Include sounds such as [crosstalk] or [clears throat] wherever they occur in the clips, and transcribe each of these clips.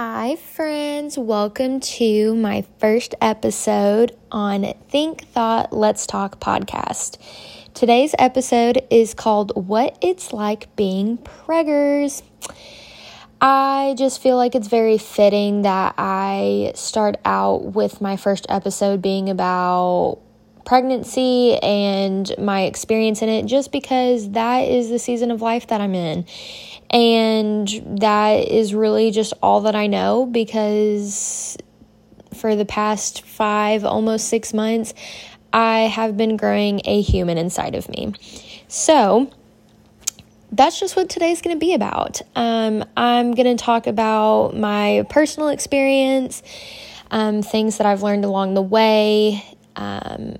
Hi, friends. Welcome to my first episode on Think Thought Let's Talk podcast. Today's episode is called What It's Like Being Preggers. I just feel like it's very fitting that I start out with my first episode being about pregnancy and my experience in it just because that is the season of life that I'm in. And that is really just all that I know because for the past five, almost six months, I have been growing a human inside of me. So, that's just what today's going to be about. Um, I'm going to talk about my personal experience, um, things that I've learned along the way, um,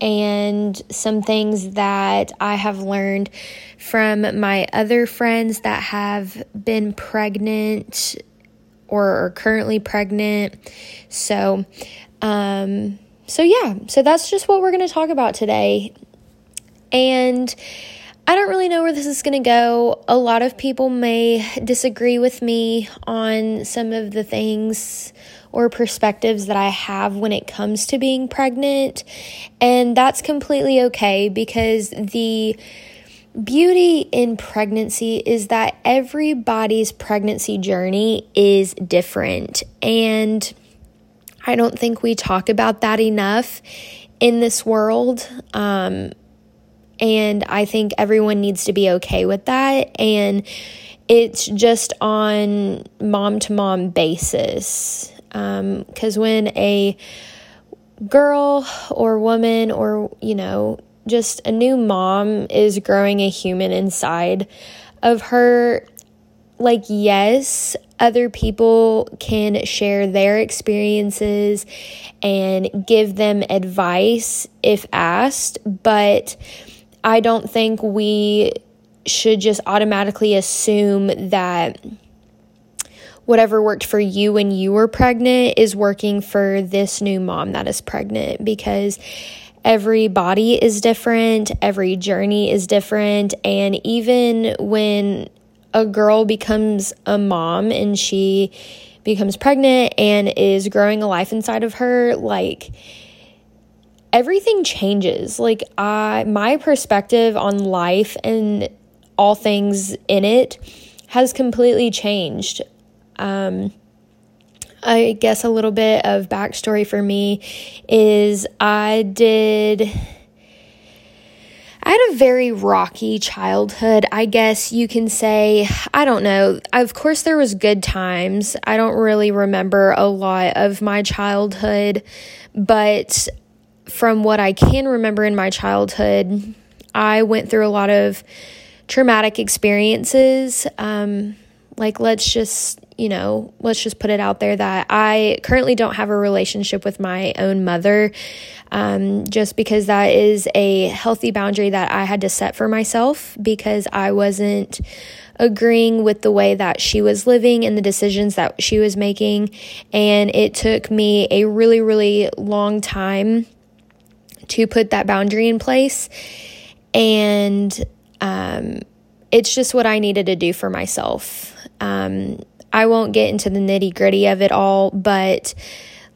and some things that I have learned from my other friends that have been pregnant or are currently pregnant. So, um, so yeah, so that's just what we're going to talk about today. And I don't really know where this is going to go. A lot of people may disagree with me on some of the things or perspectives that I have when it comes to being pregnant. And that's completely okay because the beauty in pregnancy is that everybody's pregnancy journey is different. And I don't think we talk about that enough in this world. Um, and I think everyone needs to be okay with that. And it's just on mom to mom basis. Because um, when a girl or woman or, you know, just a new mom is growing a human inside of her, like, yes, other people can share their experiences and give them advice if asked, but I don't think we should just automatically assume that whatever worked for you when you were pregnant is working for this new mom that is pregnant because every body is different, every journey is different, and even when a girl becomes a mom and she becomes pregnant and is growing a life inside of her, like everything changes. Like I my perspective on life and all things in it has completely changed. Um, I guess a little bit of backstory for me is I did. I had a very rocky childhood, I guess you can say. I don't know. Of course, there was good times. I don't really remember a lot of my childhood, but from what I can remember in my childhood, I went through a lot of traumatic experiences. Um, like, let's just, you know, let's just put it out there that I currently don't have a relationship with my own mother, um, just because that is a healthy boundary that I had to set for myself because I wasn't agreeing with the way that she was living and the decisions that she was making. And it took me a really, really long time to put that boundary in place. And um, it's just what I needed to do for myself. Um, I won't get into the nitty gritty of it all, but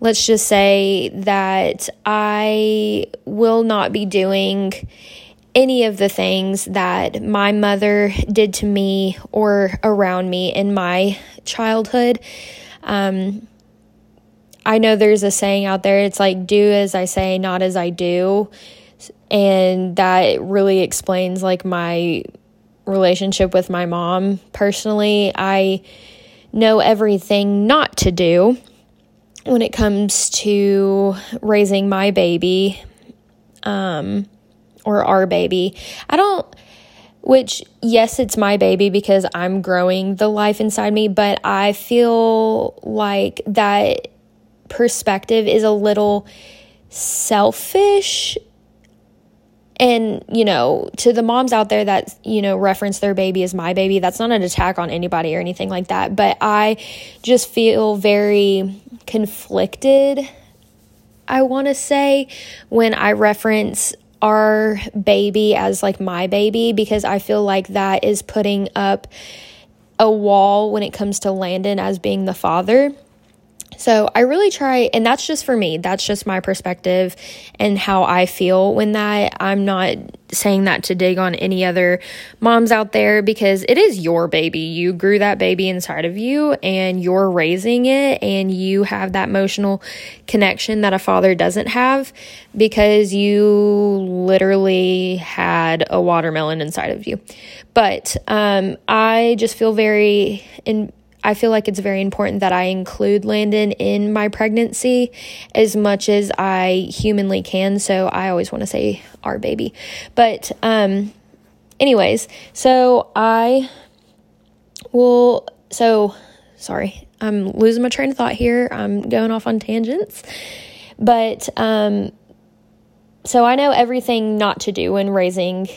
let's just say that I will not be doing any of the things that my mother did to me or around me in my childhood. Um, I know there's a saying out there, it's like, do as I say, not as I do. And that really explains like my relationship with my mom personally. I know everything not to do when it comes to raising my baby um, or our baby. I don't which yes it's my baby because I'm growing the life inside me, but I feel like that perspective is a little selfish and you know to the moms out there that you know reference their baby as my baby that's not an attack on anybody or anything like that but i just feel very conflicted i want to say when i reference our baby as like my baby because i feel like that is putting up a wall when it comes to Landon as being the father. So I really try, and that's just for me. That's just my perspective and how I feel when that. I'm not saying that to dig on any other moms out there because it is your baby. You grew that baby inside of you and you're raising it, and you have that emotional connection that a father doesn't have because you literally had a watermelon inside of you. But um, I just feel very in I feel like it's very important that I include Landon in my pregnancy as much as I humanly can. So I always want to say our baby. But, um, anyways, so I will, so sorry, I'm losing my train of thought here. I'm going off on tangents. But, um, so I know everything not to do when raising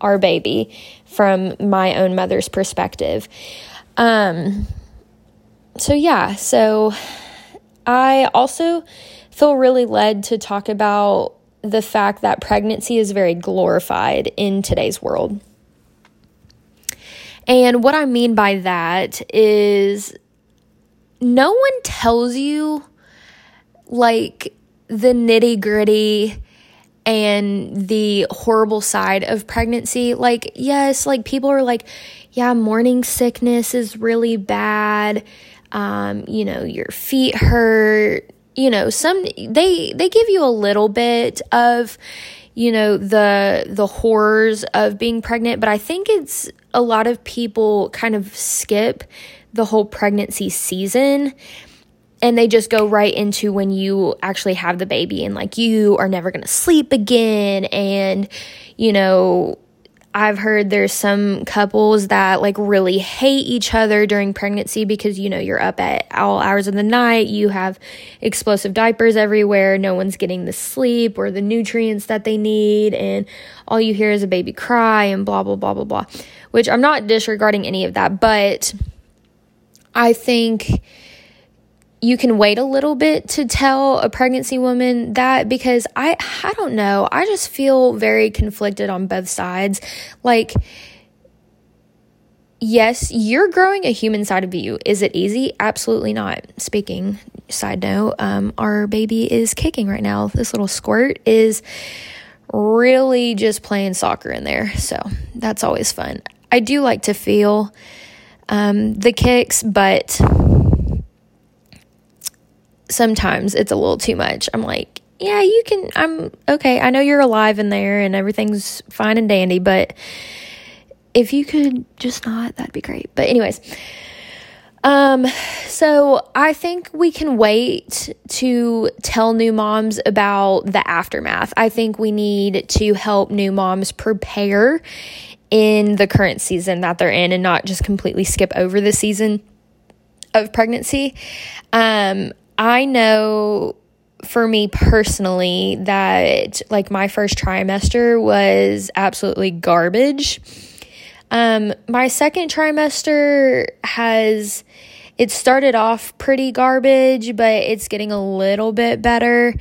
our baby from my own mother's perspective. Um, so, yeah, so I also feel really led to talk about the fact that pregnancy is very glorified in today's world. And what I mean by that is no one tells you like the nitty gritty and the horrible side of pregnancy. Like, yes, like people are like, yeah, morning sickness is really bad. Um, you know, your feet hurt. You know, some they they give you a little bit of you know the the horrors of being pregnant, but I think it's a lot of people kind of skip the whole pregnancy season and they just go right into when you actually have the baby and like you are never going to sleep again and you know I've heard there's some couples that like really hate each other during pregnancy because you know you're up at all hours of the night, you have explosive diapers everywhere, no one's getting the sleep or the nutrients that they need, and all you hear is a baby cry and blah blah blah blah blah. Which I'm not disregarding any of that, but I think you can wait a little bit to tell a pregnancy woman that because I I don't know. I just feel very conflicted on both sides. Like yes, you're growing a human side of you. Is it easy? Absolutely not. Speaking side note, um, our baby is kicking right now. This little squirt is really just playing soccer in there. So that's always fun. I do like to feel um, the kicks, but sometimes it's a little too much. I'm like, yeah, you can, I'm okay. I know you're alive in there and everything's fine and dandy, but if you could just not, that'd be great. But, anyways, um, so I think we can wait to tell new moms about the aftermath. I think we need to help new moms prepare in the current season that they're in and not just completely skip over the season of pregnancy. Um, I know for me personally that like my first trimester was absolutely garbage. Um, my second trimester has it started off pretty garbage, but it's getting a little bit better.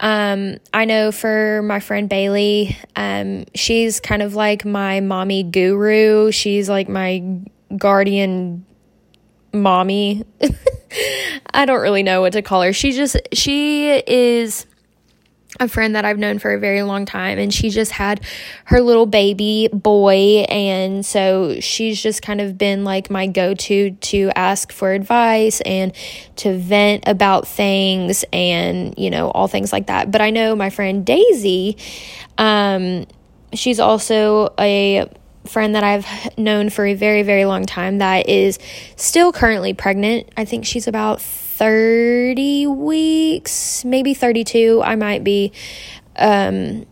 Um, I know for my friend Bailey, um, she's kind of like my mommy guru. She's like my guardian mommy. [laughs] I don't really know what to call her. She just, she is a friend that I've known for a very long time, and she just had her little baby boy. And so she's just kind of been like my go to to ask for advice and to vent about things and, you know, all things like that. But I know my friend Daisy, um, she's also a friend that I've known for a very, very long time that is still currently pregnant. I think she's about 30 weeks, maybe 32. I might be um,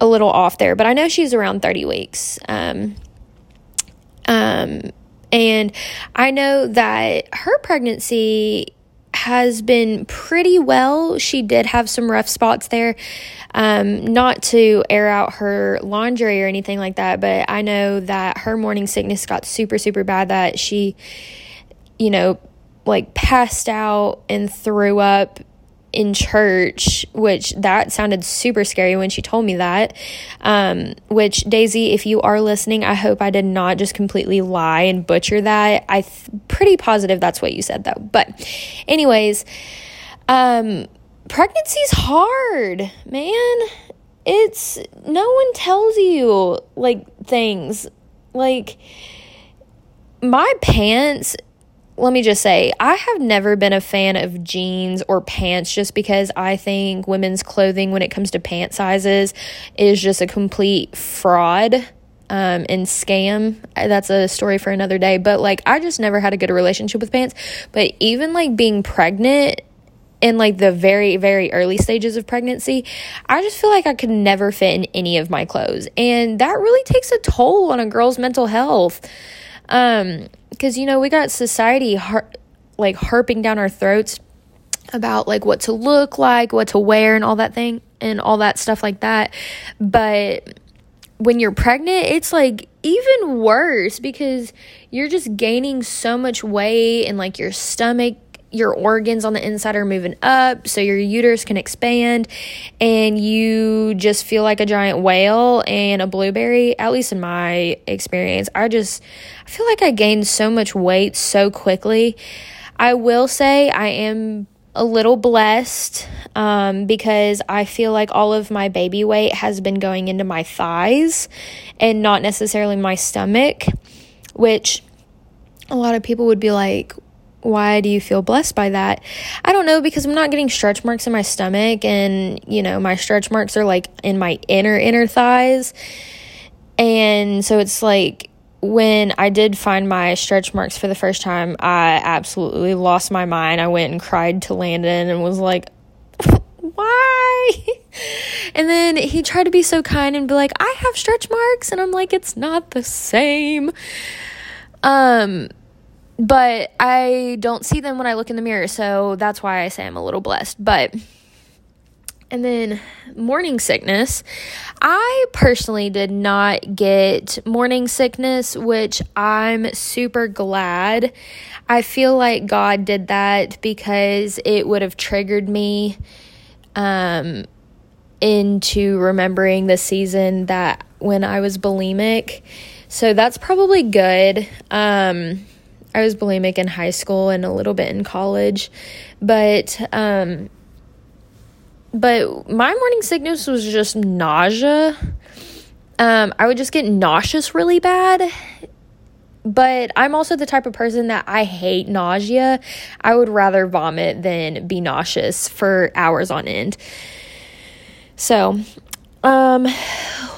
a little off there, but I know she's around 30 weeks. Um, um, and I know that her pregnancy has been pretty well. She did have some rough spots there. Um, not to air out her laundry or anything like that, but I know that her morning sickness got super, super bad that she, you know, like passed out and threw up in church, which that sounded super scary when she told me that. Um, which Daisy, if you are listening, I hope I did not just completely lie and butcher that. I th- pretty positive that's what you said though. But, anyways, um, pregnancy's hard, man. It's no one tells you like things like my pants let me just say, I have never been a fan of jeans or pants just because I think women's clothing, when it comes to pant sizes, is just a complete fraud um, and scam. That's a story for another day. But like, I just never had a good relationship with pants. But even like being pregnant, in like the very very early stages of pregnancy i just feel like i could never fit in any of my clothes and that really takes a toll on a girl's mental health um because you know we got society har- like harping down our throats about like what to look like what to wear and all that thing and all that stuff like that. But when you're pregnant it's like even worse because you're just gaining so much weight and like your stomach your organs on the inside are moving up so your uterus can expand and you just feel like a giant whale and a blueberry at least in my experience. I just i feel like i gained so much weight so quickly. I will say i am a little blessed um, because I feel like all of my baby weight has been going into my thighs and not necessarily my stomach, which a lot of people would be like, why do you feel blessed by that? I don't know because I'm not getting stretch marks in my stomach and you know, my stretch marks are like in my inner inner thighs. And so it's like when I did find my stretch marks for the first time, I absolutely lost my mind. I went and cried to Landon and was like, [laughs] why? [laughs] And then he tried to be so kind and be like, I have stretch marks. And I'm like, it's not the same. Um, but I don't see them when I look in the mirror, so that's why I say I'm a little blessed. But and then morning sickness. I personally did not get morning sickness, which I'm super glad. I feel like God did that because it would have triggered me um, into remembering the season that when I was bulimic. So that's probably good. Um, I was bulimic in high school and a little bit in college, but um, but my morning sickness was just nausea. Um, I would just get nauseous really bad. But I'm also the type of person that I hate nausea. I would rather vomit than be nauseous for hours on end. So, um,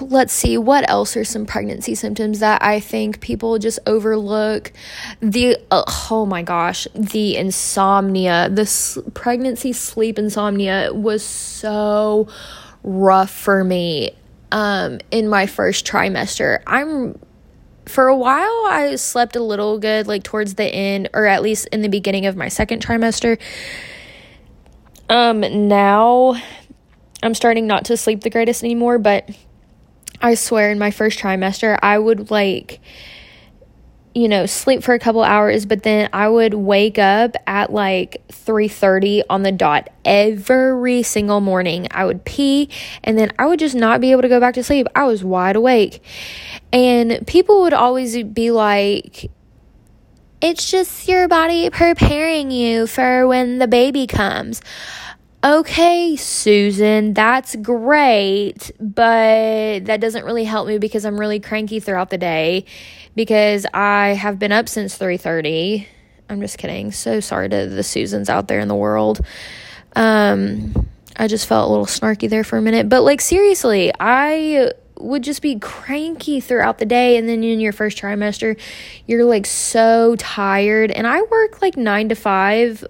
let's see what else are some pregnancy symptoms that I think people just overlook. The uh, oh my gosh, the insomnia, the s- pregnancy sleep insomnia was so rough for me um in my first trimester. I'm for a while I slept a little good like towards the end or at least in the beginning of my second trimester. Um now I'm starting not to sleep the greatest anymore, but I swear in my first trimester, I would like, you know, sleep for a couple hours, but then I would wake up at like 3:30 on the dot every single morning. I would pee and then I would just not be able to go back to sleep. I was wide awake. And people would always be like, it's just your body preparing you for when the baby comes. Okay, Susan, that's great, but that doesn't really help me because I'm really cranky throughout the day because I have been up since 3:30. I'm just kidding. So sorry to the Susans out there in the world. Um I just felt a little snarky there for a minute, but like seriously, I would just be cranky throughout the day and then in your first trimester you're like so tired and I work like 9 to 5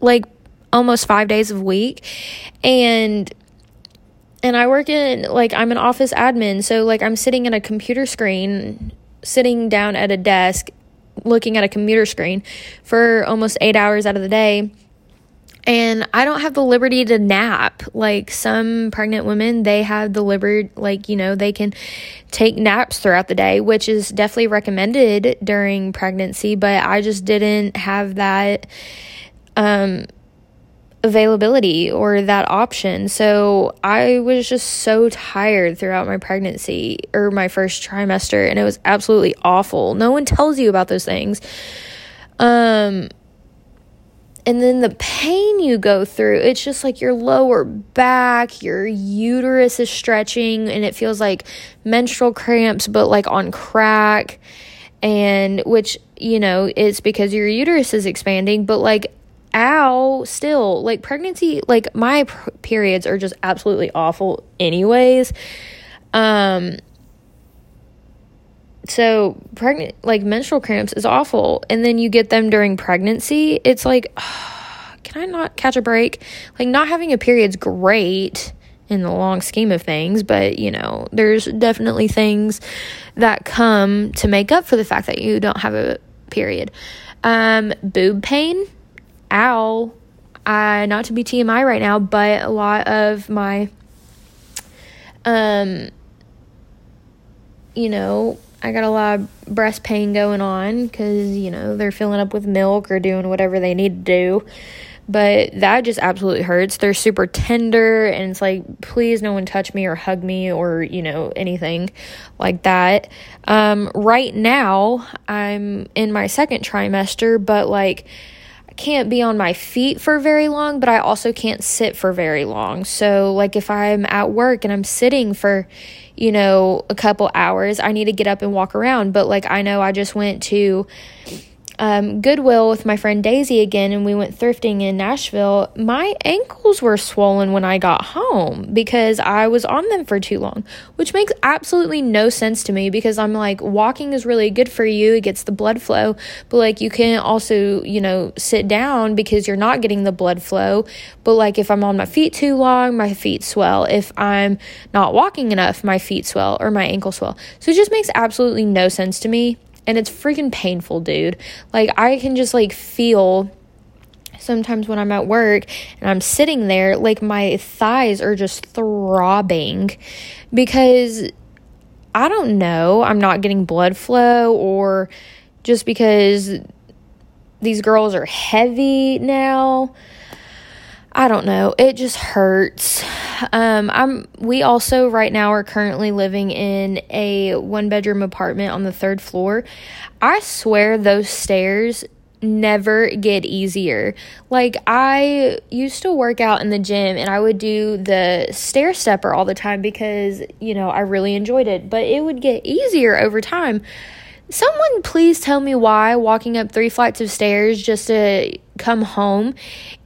like almost five days a week and and I work in like I'm an office admin, so like I'm sitting in a computer screen, sitting down at a desk looking at a computer screen for almost 8 hours out of the day. And I don't have the liberty to nap. Like some pregnant women, they have the liberty, like, you know, they can take naps throughout the day, which is definitely recommended during pregnancy, but I just didn't have that um availability or that option. So I was just so tired throughout my pregnancy or my first trimester and it was absolutely awful. No one tells you about those things. Um and then the pain you go through, it's just like your lower back, your uterus is stretching and it feels like menstrual cramps but like on crack and which you know it's because your uterus is expanding but like ow still like pregnancy like my pr- periods are just absolutely awful anyways. Um so pregnant like menstrual cramps is awful. And then you get them during pregnancy. It's like oh, [sighs] can i not catch a break? Like not having a period's great in the long scheme of things, but you know, there's definitely things that come to make up for the fact that you don't have a period. Um, boob pain, ow. I not to be TMI right now, but a lot of my um you know, I got a lot of breast pain going on cuz you know, they're filling up with milk or doing whatever they need to do but that just absolutely hurts. They're super tender, and it's like, please, no one touch me or hug me or, you know, anything like that. Um, right now, I'm in my second trimester, but like, can't be on my feet for very long, but I also can't sit for very long. So, like, if I'm at work and I'm sitting for, you know, a couple hours, I need to get up and walk around. But, like, I know I just went to, um, Goodwill with my friend Daisy again, and we went thrifting in Nashville, my ankles were swollen when I got home because I was on them for too long, which makes absolutely no sense to me because I'm like, walking is really good for you, it gets the blood flow, but like you can also, you know, sit down because you're not getting the blood flow. But like if I'm on my feet too long, my feet swell. If I'm not walking enough, my feet swell or my ankle swell. So it just makes absolutely no sense to me and it's freaking painful, dude. Like I can just like feel sometimes when I'm at work and I'm sitting there, like my thighs are just throbbing because I don't know, I'm not getting blood flow or just because these girls are heavy now. I don't know. It just hurts. Um, I'm. We also right now are currently living in a one bedroom apartment on the third floor. I swear those stairs never get easier. Like I used to work out in the gym and I would do the stair stepper all the time because, you know, I really enjoyed it, but it would get easier over time. Someone please tell me why walking up three flights of stairs just to come home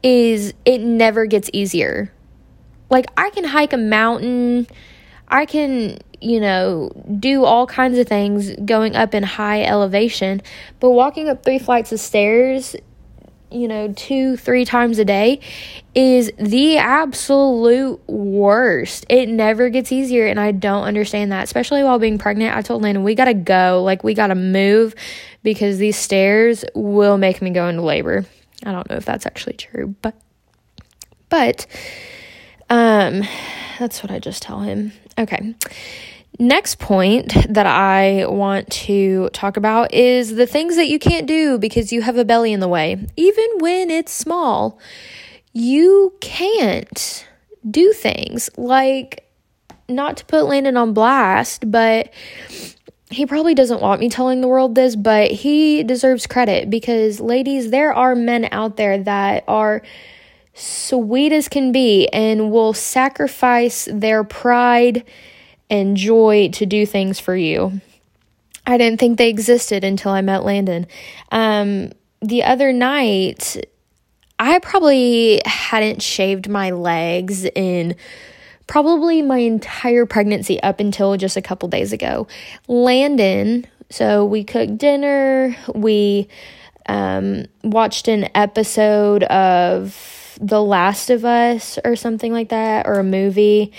is it never gets easier. Like I can hike a mountain, I can, you know, do all kinds of things going up in high elevation, but walking up three flights of stairs you know, two, three times a day is the absolute worst. It never gets easier, and I don't understand that, especially while being pregnant. I told Landon, we gotta go, like, we gotta move because these stairs will make me go into labor. I don't know if that's actually true, but, but, um, that's what I just tell him. Okay. Next point that I want to talk about is the things that you can't do because you have a belly in the way. Even when it's small, you can't do things like not to put Landon on blast, but he probably doesn't want me telling the world this, but he deserves credit because, ladies, there are men out there that are sweet as can be and will sacrifice their pride and joy to do things for you. I didn't think they existed until I met Landon. Um, the other night, I probably hadn't shaved my legs in probably my entire pregnancy up until just a couple days ago. Landon, so we cooked dinner, we um, watched an episode of The Last of Us or something like that, or a movie,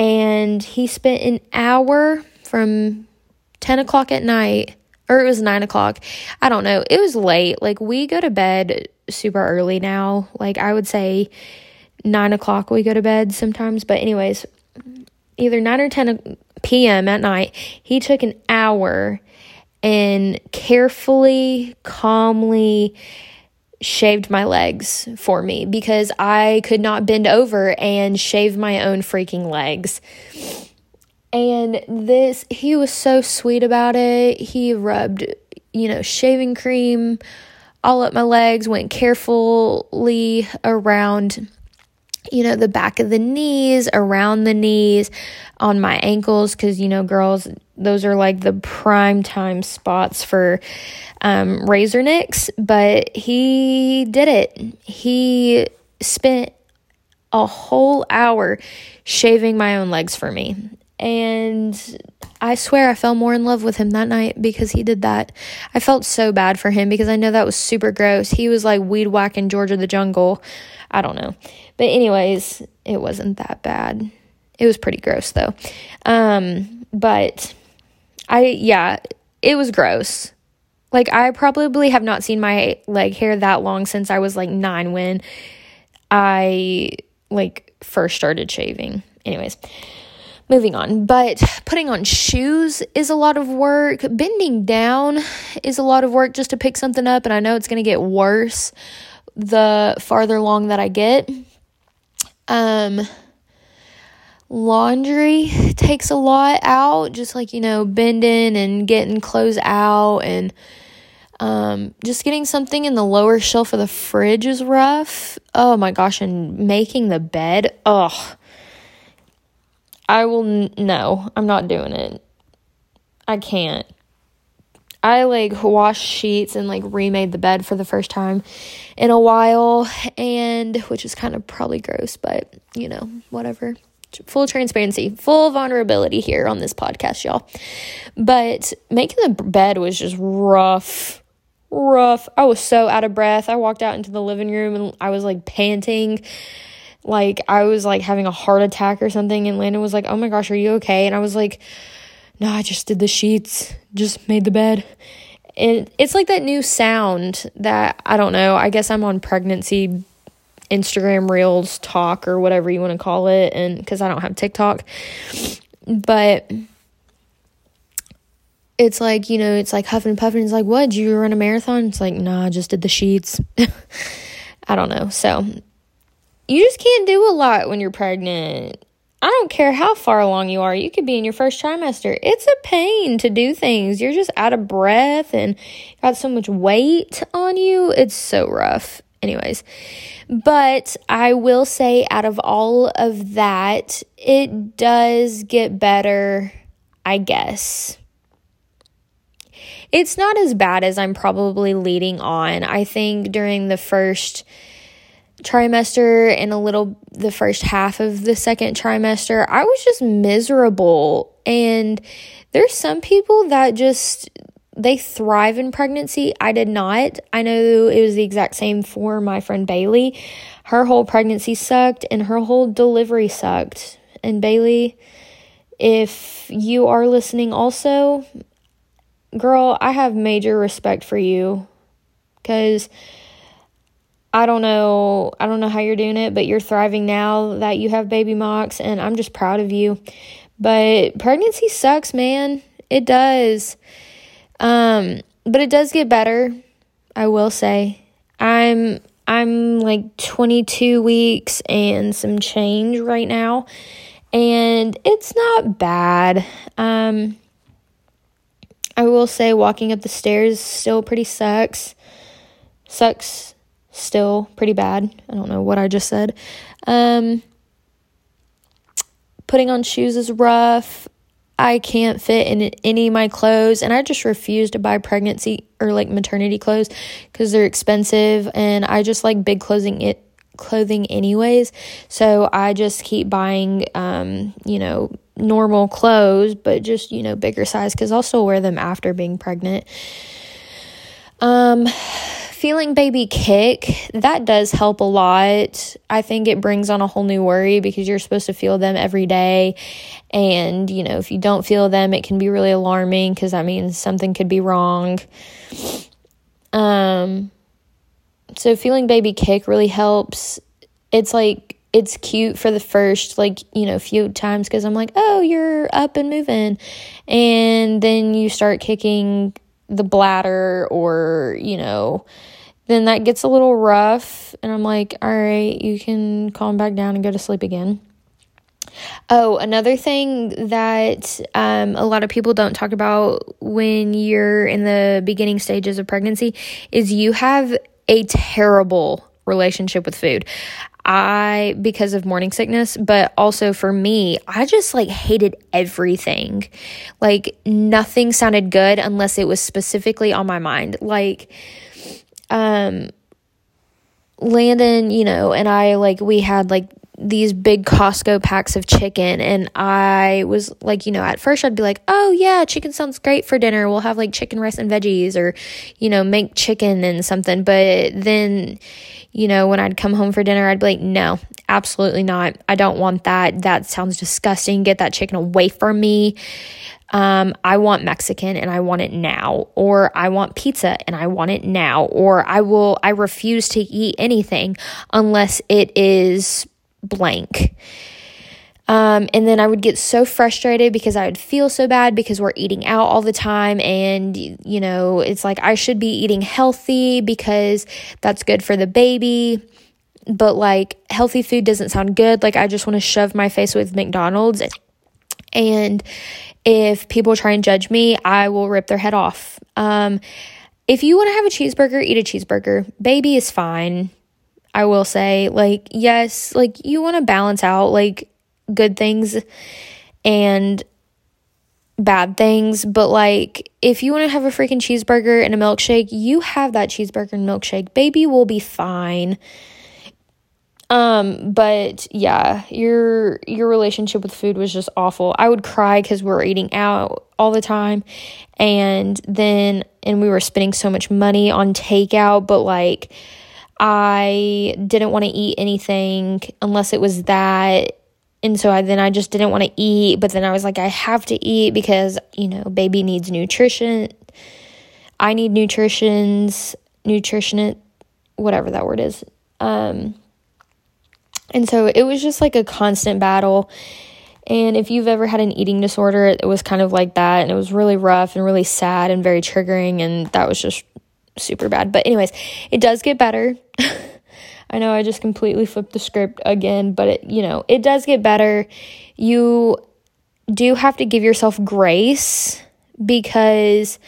and he spent an hour from 10 o'clock at night or it was 9 o'clock. I don't know. It was late. Like we go to bed super early now. Like i would say 9 o'clock we go to bed sometimes. But anyways either 9 or 10 p.m at night he took an hour and carefully calmly shaved my legs for me because I could not bend over and shave my own freaking legs. And this, he was so sweet about it. He rubbed, you know, shaving cream all up my legs, went carefully around, you know, the back of the knees, around the knees, on my ankles, because, you know, girls, those are like the prime time spots for um, razor nicks. But he did it. He spent a whole hour shaving my own legs for me. And I swear I fell more in love with him that night because he did that. I felt so bad for him because I know that was super gross. He was like weed whacking Georgia the jungle. I don't know. But, anyways, it wasn't that bad. It was pretty gross though. Um, but I, yeah, it was gross. Like, I probably have not seen my leg hair that long since I was like nine when I like first started shaving. Anyways, moving on. But putting on shoes is a lot of work. Bending down is a lot of work just to pick something up. And I know it's going to get worse the farther along that I get. Um, laundry takes a lot out, just like, you know, bending and getting clothes out and um, just getting something in the lower shelf of the fridge is rough. Oh my gosh, and making the bed. Ugh I will, n- no, I'm not doing it. I can't. I like washed sheets and like remade the bed for the first time in a while, and which is kind of probably gross, but you know, whatever. Full transparency, full vulnerability here on this podcast, y'all. But making the bed was just rough, rough. I was so out of breath. I walked out into the living room and I was like panting like I was like having a heart attack or something and Landon was like, "Oh my gosh, are you okay?" And I was like, "No, I just did the sheets, just made the bed." And it's like that new sound that I don't know. I guess I'm on pregnancy Instagram Reels talk or whatever you want to call it and cuz I don't have TikTok. But it's like, you know, it's like huffing and puffing. It's like, what? Did you run a marathon? It's like, nah, I just did the sheets. [laughs] I don't know. So you just can't do a lot when you're pregnant. I don't care how far along you are. You could be in your first trimester. It's a pain to do things. You're just out of breath and got so much weight on you. It's so rough. Anyways, but I will say, out of all of that, it does get better, I guess. It's not as bad as I'm probably leading on. I think during the first trimester and a little the first half of the second trimester, I was just miserable. And there's some people that just they thrive in pregnancy. I did not. I know it was the exact same for my friend Bailey. Her whole pregnancy sucked and her whole delivery sucked. And Bailey, if you are listening also, girl, I have major respect for you cuz I don't know I don't know how you're doing it, but you're thriving now that you have baby mocks and I'm just proud of you. But pregnancy sucks, man. It does. Um but it does get better, I will say. I'm I'm like 22 weeks and some change right now, and it's not bad. Um I will say walking up the stairs still pretty sucks. Sucks still pretty bad. I don't know what I just said. Um, putting on shoes is rough. I can't fit in any of my clothes, and I just refuse to buy pregnancy or like maternity clothes because they're expensive, and I just like big clothing it clothing anyways. So I just keep buying, um, you know, normal clothes, but just you know bigger size because I'll still wear them after being pregnant. Um, feeling baby kick, that does help a lot. I think it brings on a whole new worry because you're supposed to feel them every day. And, you know, if you don't feel them, it can be really alarming because that means something could be wrong. Um, so feeling baby kick really helps. It's like, it's cute for the first like you know few times because i'm like oh you're up and moving and then you start kicking the bladder or you know then that gets a little rough. And I'm like, all right, you can calm back down and go to sleep again. Oh, another thing that um, a lot of people don't talk about when you're in the beginning stages of pregnancy is you have a terrible relationship with food. I, because of morning sickness, but also for me, I just like hated everything. Like nothing sounded good unless it was specifically on my mind. Like, um, Landon, you know, and I like we had like these big Costco packs of chicken. And I was like, you know, at first I'd be like, oh, yeah, chicken sounds great for dinner. We'll have like chicken, rice, and veggies, or, you know, make chicken and something. But then, you know, when I'd come home for dinner, I'd be like, no, absolutely not. I don't want that. That sounds disgusting. Get that chicken away from me. Um, I want Mexican and I want it now, or I want pizza and I want it now, or I will, I refuse to eat anything unless it is blank. Um, and then I would get so frustrated because I would feel so bad because we're eating out all the time. And, you know, it's like I should be eating healthy because that's good for the baby. But like healthy food doesn't sound good. Like I just want to shove my face with McDonald's. And if people try and judge me, I will rip their head off. Um, if you want to have a cheeseburger, eat a cheeseburger. Baby is fine. I will say, like, yes, like you want to balance out like good things and bad things, but like if you want to have a freaking cheeseburger and a milkshake, you have that cheeseburger and milkshake. Baby will be fine. Um, but yeah, your your relationship with food was just awful. I would cry cuz we were eating out all the time and then and we were spending so much money on takeout, but like I didn't want to eat anything unless it was that. And so I then I just didn't want to eat, but then I was like I have to eat because, you know, baby needs nutrition. I need nutritions, nutrition whatever that word is. Um and so it was just like a constant battle. And if you've ever had an eating disorder, it was kind of like that. And it was really rough and really sad and very triggering. And that was just super bad. But, anyways, it does get better. [laughs] I know I just completely flipped the script again, but it, you know, it does get better. You do have to give yourself grace because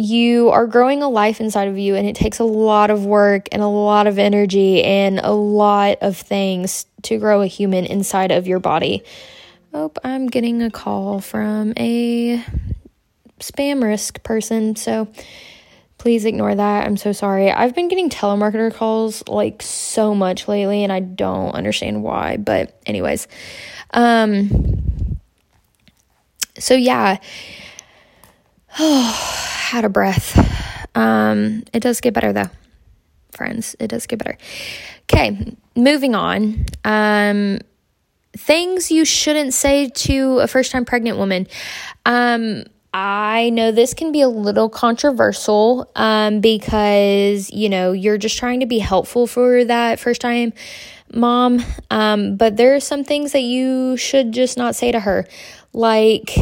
you are growing a life inside of you and it takes a lot of work and a lot of energy and a lot of things to grow a human inside of your body. Oh, I'm getting a call from a spam risk person. So, Please ignore that. I'm so sorry. I've been getting telemarketer calls like so much lately and I don't understand why, but anyways. Um so yeah. Oh, had a breath. Um it does get better though. Friends, it does get better. Okay, moving on. Um things you shouldn't say to a first time pregnant woman. Um I know this can be a little controversial um, because, you know, you're just trying to be helpful for that first time mom. Um, but there are some things that you should just not say to her. Like,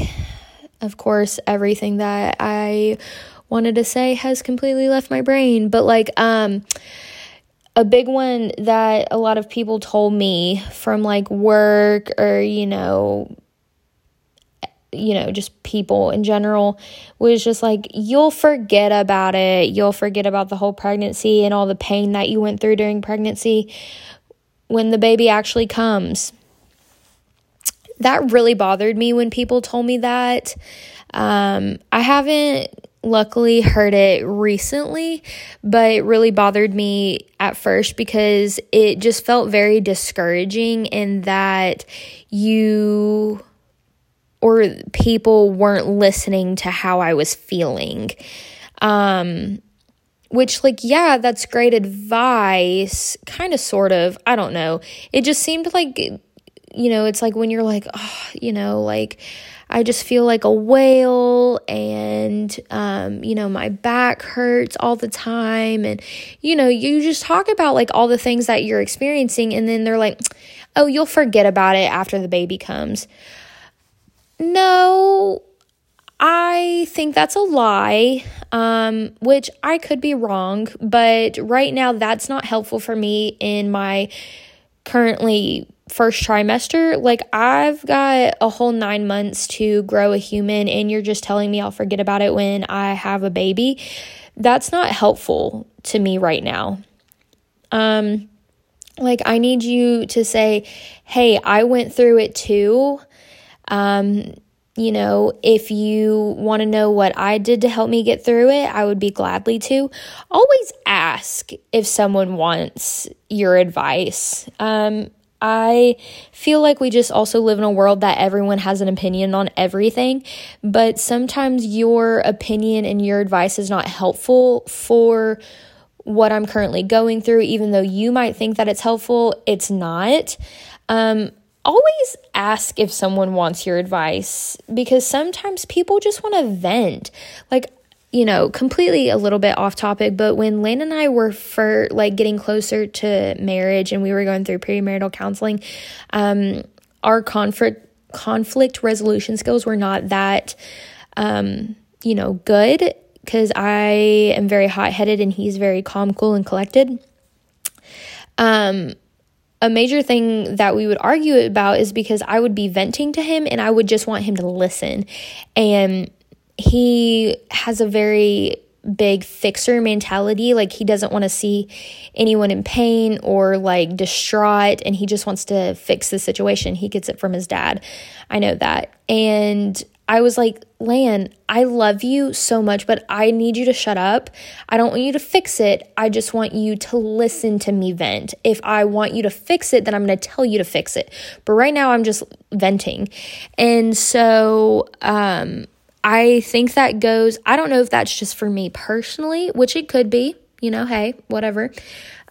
of course, everything that I wanted to say has completely left my brain. But, like, um, a big one that a lot of people told me from like work or, you know, you know, just people in general was just like, you'll forget about it. You'll forget about the whole pregnancy and all the pain that you went through during pregnancy when the baby actually comes. That really bothered me when people told me that. Um, I haven't luckily heard it recently, but it really bothered me at first because it just felt very discouraging in that you or people weren't listening to how I was feeling. Um, which, like, yeah, that's great advice, kind of, sort of. I don't know. It just seemed like, you know, it's like when you're like, oh, you know, like, I just feel like a whale and, um, you know, my back hurts all the time. And, you know, you just talk about like all the things that you're experiencing. And then they're like, oh, you'll forget about it after the baby comes. No, I think that's a lie, um, which I could be wrong, but right now that's not helpful for me in my currently first trimester. Like, I've got a whole nine months to grow a human, and you're just telling me I'll forget about it when I have a baby. That's not helpful to me right now. Um, like, I need you to say, hey, I went through it too. Um, you know, if you want to know what I did to help me get through it, I would be gladly to. Always ask if someone wants your advice. Um, I feel like we just also live in a world that everyone has an opinion on everything, but sometimes your opinion and your advice is not helpful for what I'm currently going through, even though you might think that it's helpful, it's not. Um, always ask if someone wants your advice because sometimes people just want to vent. Like, you know, completely a little bit off topic, but when Lane and I were for like getting closer to marriage and we were going through premarital counseling, um, our conflict conflict resolution skills were not that um, you know, good because I am very hot headed and he's very calm, cool, and collected. Um, a major thing that we would argue about is because I would be venting to him and I would just want him to listen. And he has a very big fixer mentality. Like he doesn't want to see anyone in pain or like distraught and he just wants to fix the situation. He gets it from his dad. I know that. And I was like, Lan, I love you so much, but I need you to shut up. I don't want you to fix it. I just want you to listen to me vent. If I want you to fix it, then I'm going to tell you to fix it. But right now, I'm just venting. And so, um, I think that goes, I don't know if that's just for me personally, which it could be, you know, hey, whatever.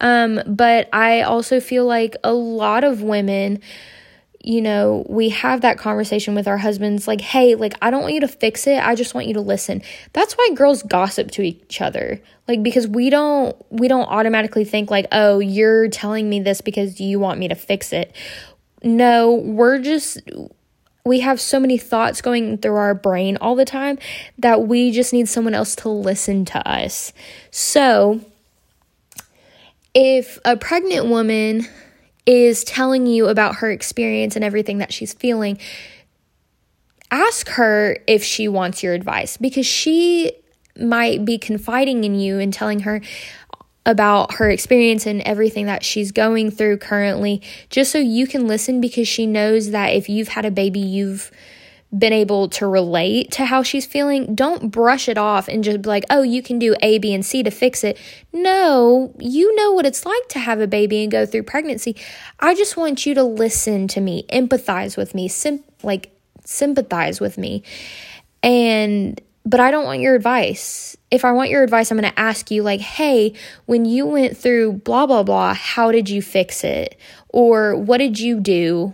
Um, but I also feel like a lot of women you know, we have that conversation with our husbands like, hey, like, I don't want you to fix it. I just want you to listen. That's why girls gossip to each other. Like, because we don't, we don't automatically think like, oh, you're telling me this because you want me to fix it. No, we're just, we have so many thoughts going through our brain all the time that we just need someone else to listen to us. So, if a pregnant woman is telling you about her experience and everything that she's feeling, ask her if she wants your advice because she might be confiding in you and telling her about her experience and everything that she's going through currently, just so you can listen because she knows that if you've had a baby, you've been able to relate to how she's feeling, don't brush it off and just be like, oh, you can do A, B, and C to fix it. No, you know what it's like to have a baby and go through pregnancy. I just want you to listen to me, empathize with me, sim- like sympathize with me. And, but I don't want your advice. If I want your advice, I'm going to ask you, like, hey, when you went through blah, blah, blah, how did you fix it? Or what did you do?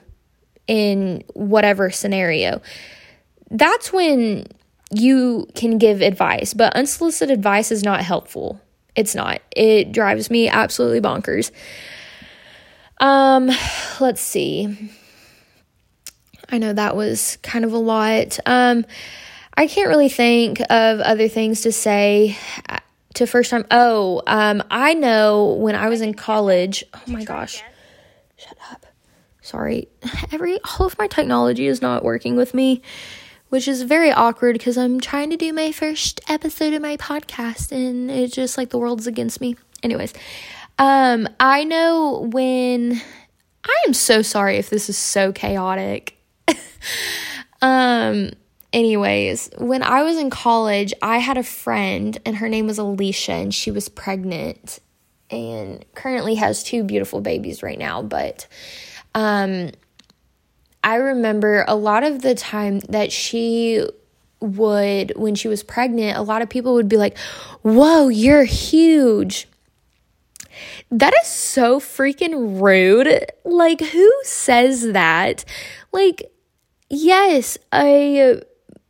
in whatever scenario. That's when you can give advice, but unsolicited advice is not helpful. It's not. It drives me absolutely bonkers. Um, let's see. I know that was kind of a lot. Um, I can't really think of other things to say to first time. Oh, um, I know when I was in college. Oh my gosh. Shut up sorry, every all of my technology is not working with me, which is very awkward because I'm trying to do my first episode of my podcast and it's just like the world's against me. Anyways, um, I know when I am so sorry if this is so chaotic. [laughs] um, anyways, when I was in college, I had a friend and her name was Alicia and she was pregnant and currently has two beautiful babies right now, but um, I remember a lot of the time that she would, when she was pregnant, a lot of people would be like, Whoa, you're huge. That is so freaking rude. Like, who says that? Like, yes, a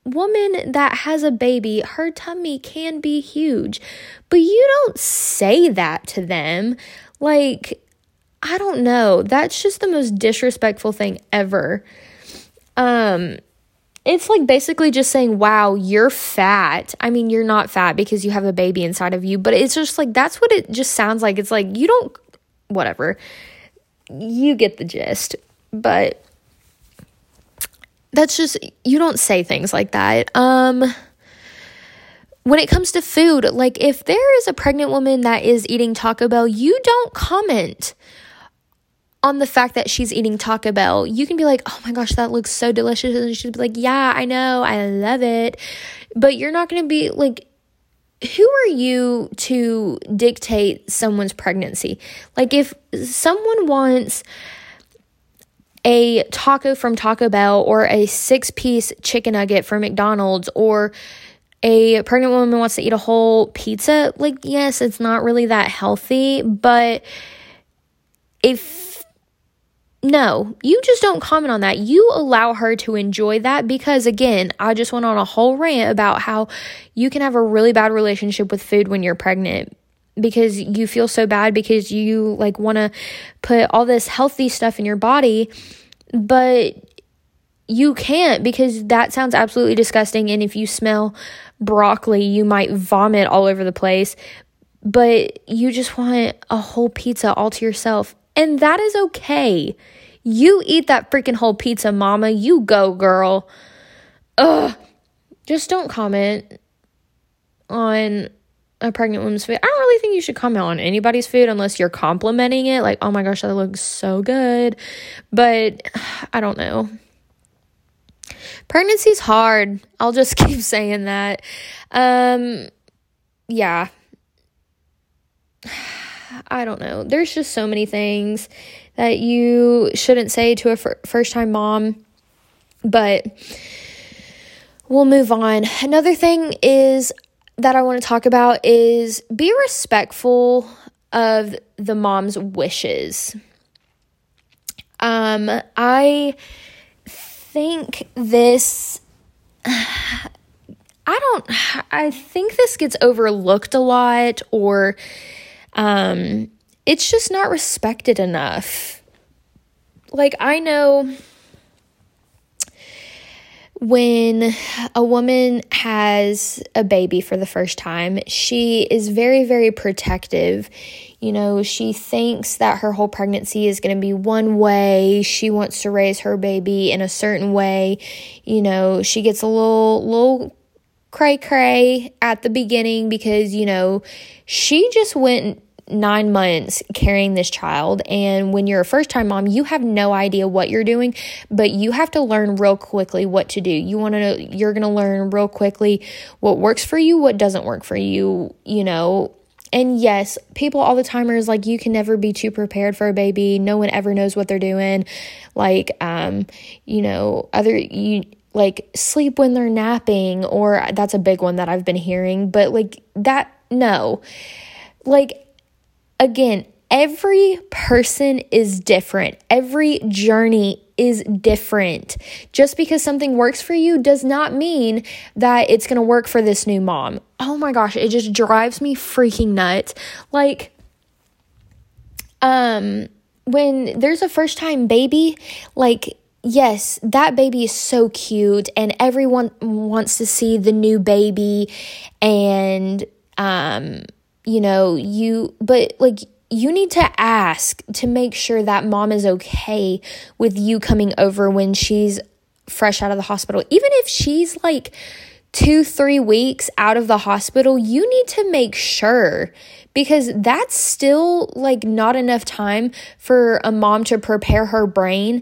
woman that has a baby, her tummy can be huge, but you don't say that to them. Like, I don't know. That's just the most disrespectful thing ever. Um it's like basically just saying, wow, you're fat. I mean, you're not fat because you have a baby inside of you, but it's just like, that's what it just sounds like. It's like, you don't, whatever. You get the gist. But that's just, you don't say things like that. Um, when it comes to food, like if there is a pregnant woman that is eating Taco Bell, you don't comment on the fact that she's eating Taco Bell. You can be like, oh my gosh, that looks so delicious. And she'd be like, yeah, I know, I love it. But you're not going to be like, who are you to dictate someone's pregnancy? Like, if someone wants a taco from Taco Bell or a six piece chicken nugget from McDonald's or a pregnant woman wants to eat a whole pizza, like, yes, it's not really that healthy, but if no, you just don't comment on that. You allow her to enjoy that because, again, I just went on a whole rant about how you can have a really bad relationship with food when you're pregnant because you feel so bad because you like want to put all this healthy stuff in your body, but you can't because that sounds absolutely disgusting. And if you smell broccoli, you might vomit all over the place. But you just want a whole pizza all to yourself. And that is okay. You eat that freaking whole pizza, mama. You go, girl. Ugh. Just don't comment on a pregnant woman's food. I don't really think you should comment on anybody's food unless you're complimenting it. Like, oh my gosh, that looks so good. But [sighs] I don't know. Pregnancy's hard. I'll just [laughs] keep saying that. Um, yeah. [sighs] I don't know. There's just so many things that you shouldn't say to a fir- first time mom, but we'll move on. Another thing is that I want to talk about is be respectful of the mom's wishes. Um, I think this [sighs] I don't I think this gets overlooked a lot or um, it's just not respected enough. Like, I know when a woman has a baby for the first time, she is very, very protective. You know, she thinks that her whole pregnancy is going to be one way. She wants to raise her baby in a certain way. You know, she gets a little, little cray cray at the beginning because, you know, she just went nine months carrying this child. And when you're a first time mom, you have no idea what you're doing, but you have to learn real quickly what to do. You want to know, you're going to learn real quickly what works for you, what doesn't work for you, you know. And yes, people all the time are like, you can never be too prepared for a baby. No one ever knows what they're doing. Like, um, you know, other, you, like sleep when they're napping, or that's a big one that I've been hearing, but like that, no. Like, Again, every person is different, every journey is different. Just because something works for you does not mean that it's going to work for this new mom. Oh my gosh, it just drives me freaking nuts. Like um when there's a first time baby, like yes, that baby is so cute and everyone wants to see the new baby and um you know, you, but like, you need to ask to make sure that mom is okay with you coming over when she's fresh out of the hospital. Even if she's like two, three weeks out of the hospital, you need to make sure because that's still like not enough time for a mom to prepare her brain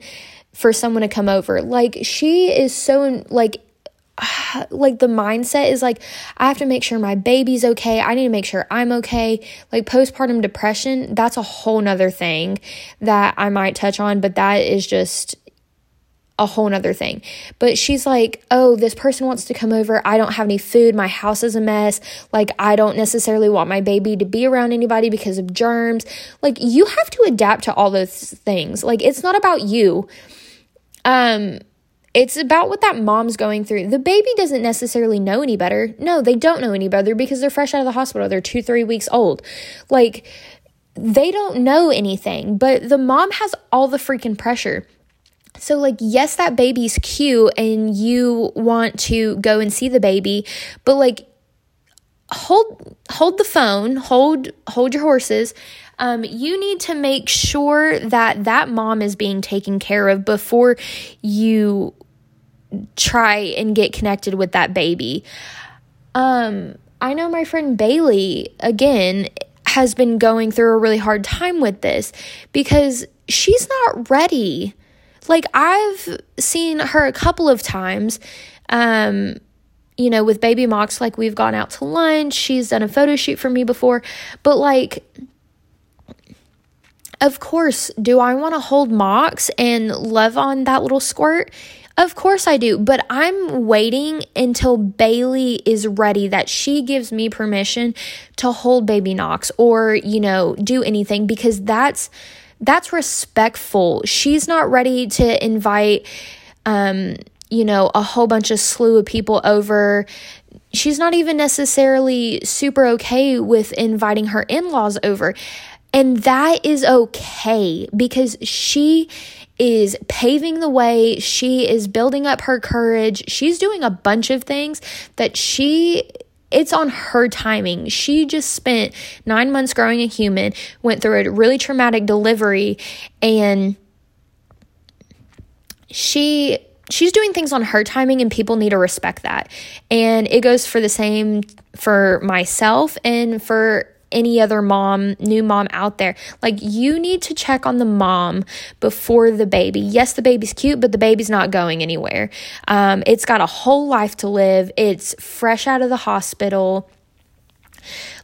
for someone to come over. Like, she is so like [sighs] like the mindset is like I have to make sure my baby's okay. I need to make sure I'm okay. Like postpartum depression, that's a whole nother thing that I might touch on, but that is just a whole nother thing. But she's like, oh, this person wants to come over. I don't have any food. My house is a mess. Like, I don't necessarily want my baby to be around anybody because of germs. Like, you have to adapt to all those things. Like, it's not about you. Um, it's about what that mom's going through. The baby doesn't necessarily know any better. No, they don't know any better because they're fresh out of the hospital. They're two, three weeks old. Like, they don't know anything, but the mom has all the freaking pressure. So, like, yes, that baby's cute and you want to go and see the baby, but like, hold hold the phone hold hold your horses um, you need to make sure that that mom is being taken care of before you try and get connected with that baby um, i know my friend bailey again has been going through a really hard time with this because she's not ready like i've seen her a couple of times um you know, with Baby Knox, like we've gone out to lunch. She's done a photo shoot for me before. But like, of course, do I want to hold Knox and love on that little squirt? Of course I do, but I'm waiting until Bailey is ready that she gives me permission to hold baby Knox or, you know, do anything because that's that's respectful. She's not ready to invite um you know, a whole bunch of slew of people over. She's not even necessarily super okay with inviting her in laws over. And that is okay because she is paving the way. She is building up her courage. She's doing a bunch of things that she it's on her timing. She just spent nine months growing a human, went through a really traumatic delivery, and she she's doing things on her timing and people need to respect that. And it goes for the same for myself and for any other mom, new mom out there. Like, you need to check on the mom before the baby. Yes, the baby's cute, but the baby's not going anywhere. Um, it's got a whole life to live, it's fresh out of the hospital.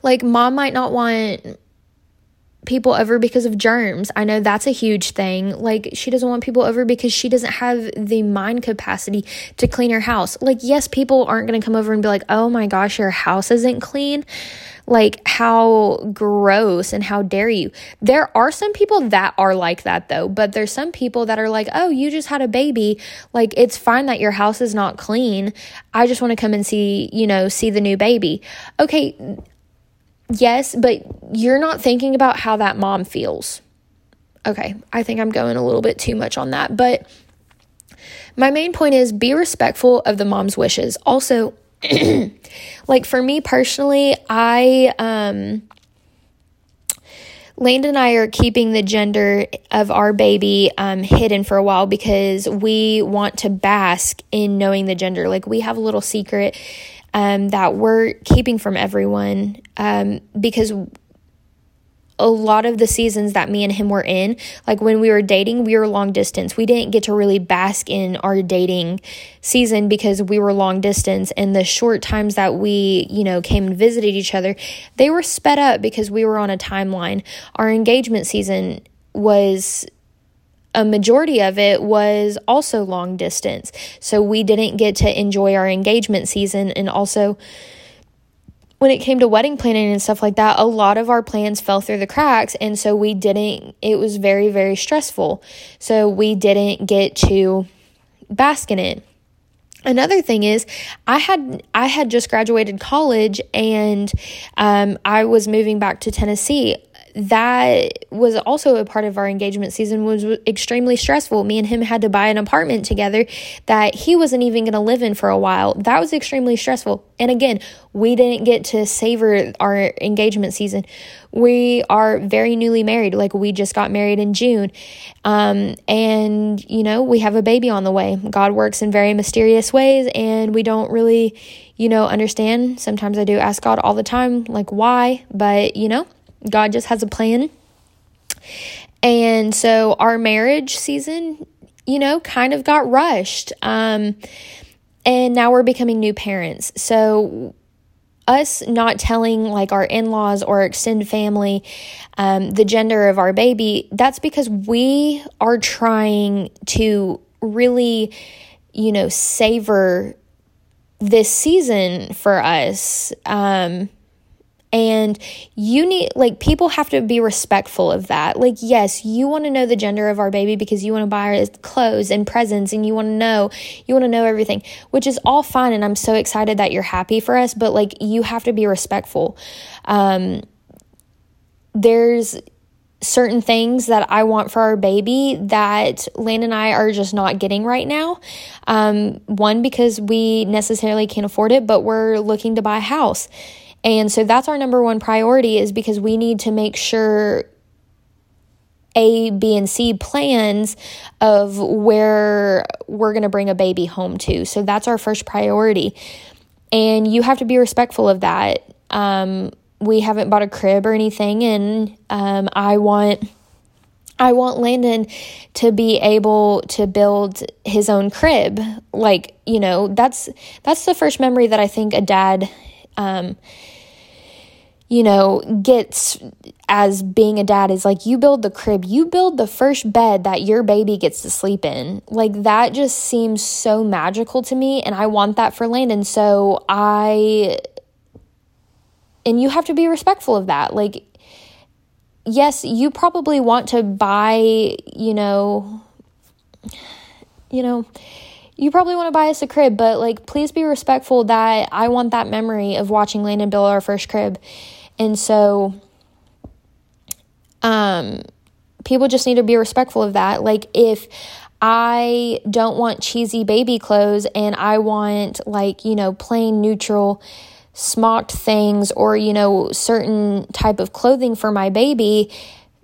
Like, mom might not want people over because of germs. I know that's a huge thing. Like, she doesn't want people over because she doesn't have the mind capacity to clean her house. Like, yes, people aren't going to come over and be like, oh my gosh, your house isn't clean. Like, how gross and how dare you? There are some people that are like that though, but there's some people that are like, oh, you just had a baby. Like, it's fine that your house is not clean. I just want to come and see, you know, see the new baby. Okay, Yes, but you're not thinking about how that mom feels. Okay, I think I'm going a little bit too much on that, but my main point is be respectful of the mom's wishes. Also, [clears throat] like for me personally, I um Landon and I are keeping the gender of our baby um, hidden for a while because we want to bask in knowing the gender. Like, we have a little secret um, that we're keeping from everyone um, because a lot of the seasons that me and him were in, like when we were dating, we were long distance. We didn't get to really bask in our dating season because we were long distance. And the short times that we, you know, came and visited each other, they were sped up because we were on a timeline. Our engagement season was a majority of it was also long distance. So we didn't get to enjoy our engagement season. And also, when it came to wedding planning and stuff like that, a lot of our plans fell through the cracks. And so we didn't, it was very, very stressful. So we didn't get to bask in it. Another thing is, I had I had just graduated college and um, I was moving back to Tennessee that was also a part of our engagement season was extremely stressful. Me and him had to buy an apartment together that he wasn't even going to live in for a while. That was extremely stressful. And again we didn't get to savor our engagement season. We are very newly married. Like we just got married in june. Um, and you know we have a baby on the way. God works in very mysterious ways and we don't really you know understand. Sometimes i do ask god all the time like why? But you know God just has a plan. And so our marriage season, you know, kind of got rushed. Um, and now we're becoming new parents. So us not telling like our in-laws or extended family um, the gender of our baby that's because we are trying to really you know savor this season for us um, and you need, like, people have to be respectful of that. Like, yes, you want to know the gender of our baby because you want to buy clothes and presents and you want to know, you want to know everything, which is all fine. And I'm so excited that you're happy for us, but like, you have to be respectful. Um, there's, certain things that I want for our baby that Lane and I are just not getting right now. Um, one, because we necessarily can't afford it, but we're looking to buy a house. And so that's our number one priority is because we need to make sure a, B, and C plans of where we're going to bring a baby home to. So that's our first priority. And you have to be respectful of that. Um, we haven't bought a crib or anything, and um, I want. I want Landon to be able to build his own crib. Like, you know, that's that's the first memory that I think a dad um, you know, gets as being a dad is like you build the crib, you build the first bed that your baby gets to sleep in. Like that just seems so magical to me and I want that for Landon. So I and you have to be respectful of that. Like yes, you probably want to buy, you know, you know, you probably want to buy us a crib, but like please be respectful that I want that memory of watching Landon build our first crib. And so um people just need to be respectful of that. Like if I don't want cheesy baby clothes and I want like, you know, plain neutral smocked things or, you know, certain type of clothing for my baby,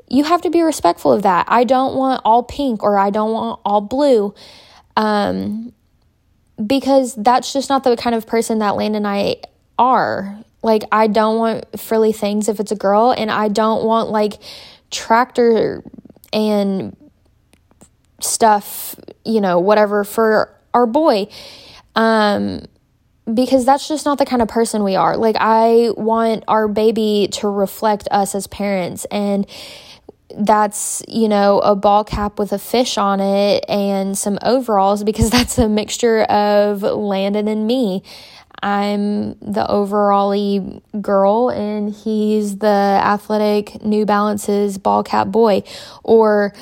you have to be respectful of that. I don't want all pink or I don't want all blue. Um because that's just not the kind of person that Lane and I are. Like, I don't want frilly things if it's a girl, and I don't want like tractor and stuff, you know, whatever for our boy. Um, because that's just not the kind of person we are. Like, I want our baby to reflect us as parents, and that's, you know, a ball cap with a fish on it and some overalls because [laughs] that's a mixture of Landon and me. I'm the overally girl and he's the athletic New Balances ball cap boy. Or,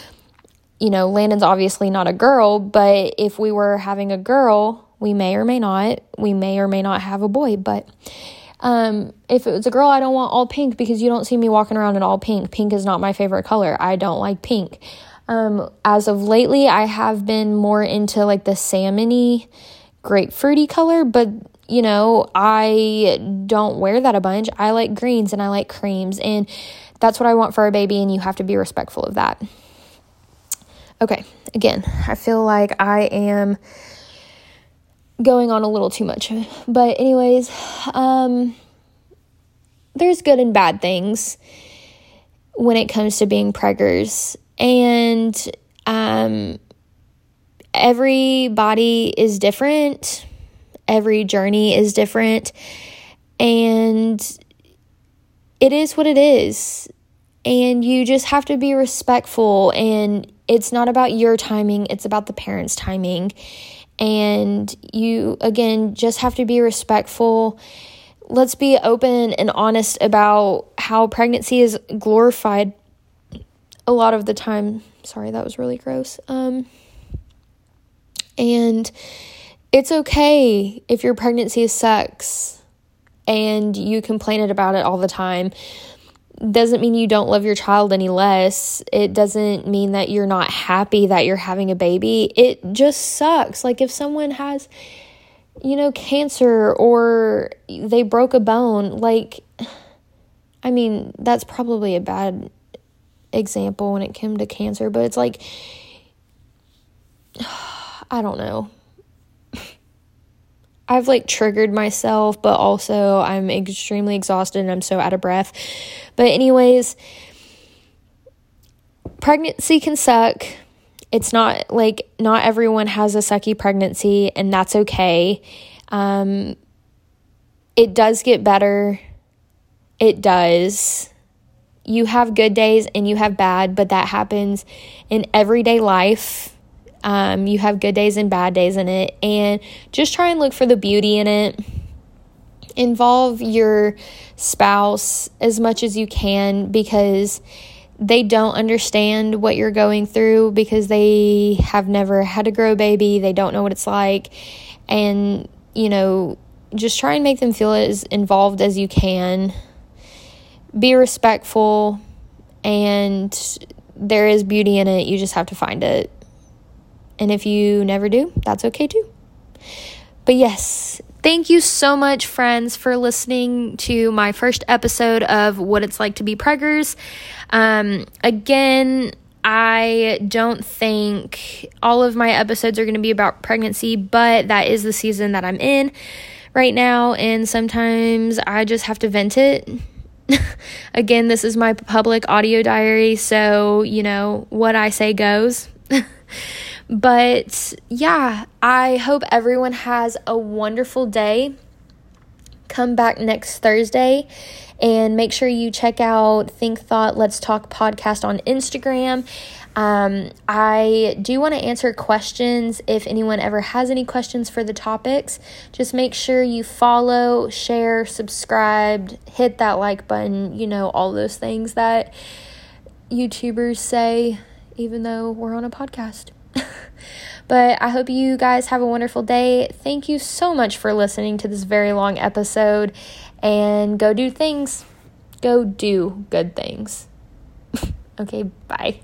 you know, Landon's obviously not a girl, but if we were having a girl, we may or may not, we may or may not have a boy. But um, if it was a girl, I don't want all pink because you don't see me walking around in all pink. Pink is not my favorite color. I don't like pink. Um, as of lately, I have been more into like the salmony, grapefruity color, but you know, I don't wear that a bunch. I like greens and I like creams, and that's what I want for a baby, and you have to be respectful of that. Okay, again, I feel like I am going on a little too much. But, anyways, um, there's good and bad things when it comes to being preggers. And um, everybody is different every journey is different. And it is what it is. And you just have to be respectful. And it's not about your timing, it's about the parents' timing. And you, again, just have to be respectful. Let's be open and honest about how pregnancy is glorified a lot of the time. Sorry, that was really gross. Um, and it's okay if your pregnancy sucks and you complain about it all the time. Doesn't mean you don't love your child any less. It doesn't mean that you're not happy that you're having a baby. It just sucks. Like if someone has, you know, cancer or they broke a bone, like, I mean, that's probably a bad example when it came to cancer, but it's like, [sighs] I don't know I've like triggered myself, but also I'm extremely exhausted and I'm so out of breath. But, anyways, pregnancy can suck. It's not like not everyone has a sucky pregnancy, and that's okay. Um, it does get better. It does. You have good days and you have bad, but that happens in everyday life um, you have good days and bad days in it, and just try and look for the beauty in it. Involve your spouse as much as you can because they don't understand what you're going through because they have never had to grow a baby, they don't know what it's like, and you know, just try and make them feel as involved as you can. Be respectful and there is beauty in it. You just have to find it. And if you never do, that's okay too. But yes, thank you so much, friends, for listening to my first episode of What It's Like to Be Preggers. Um, again, I don't think all of my episodes are going to be about pregnancy, but that is the season that I'm in right now, and sometimes I just have to vent it. [laughs] Again, this is my public audio diary, so you know what I say goes. [laughs] but yeah, I hope everyone has a wonderful day. Come back next Thursday and make sure you check out Think Thought Let's Talk podcast on Instagram. Um, I do want to answer questions if anyone ever has any questions for the topics. Just make sure you follow, share, subscribe, hit that like button, you know, all those things that YouTubers say, even though we're on a podcast. [laughs] But I hope you guys have a wonderful day. Thank you so much for listening to this very long episode. And go do things. Go do good things. [laughs] okay, bye.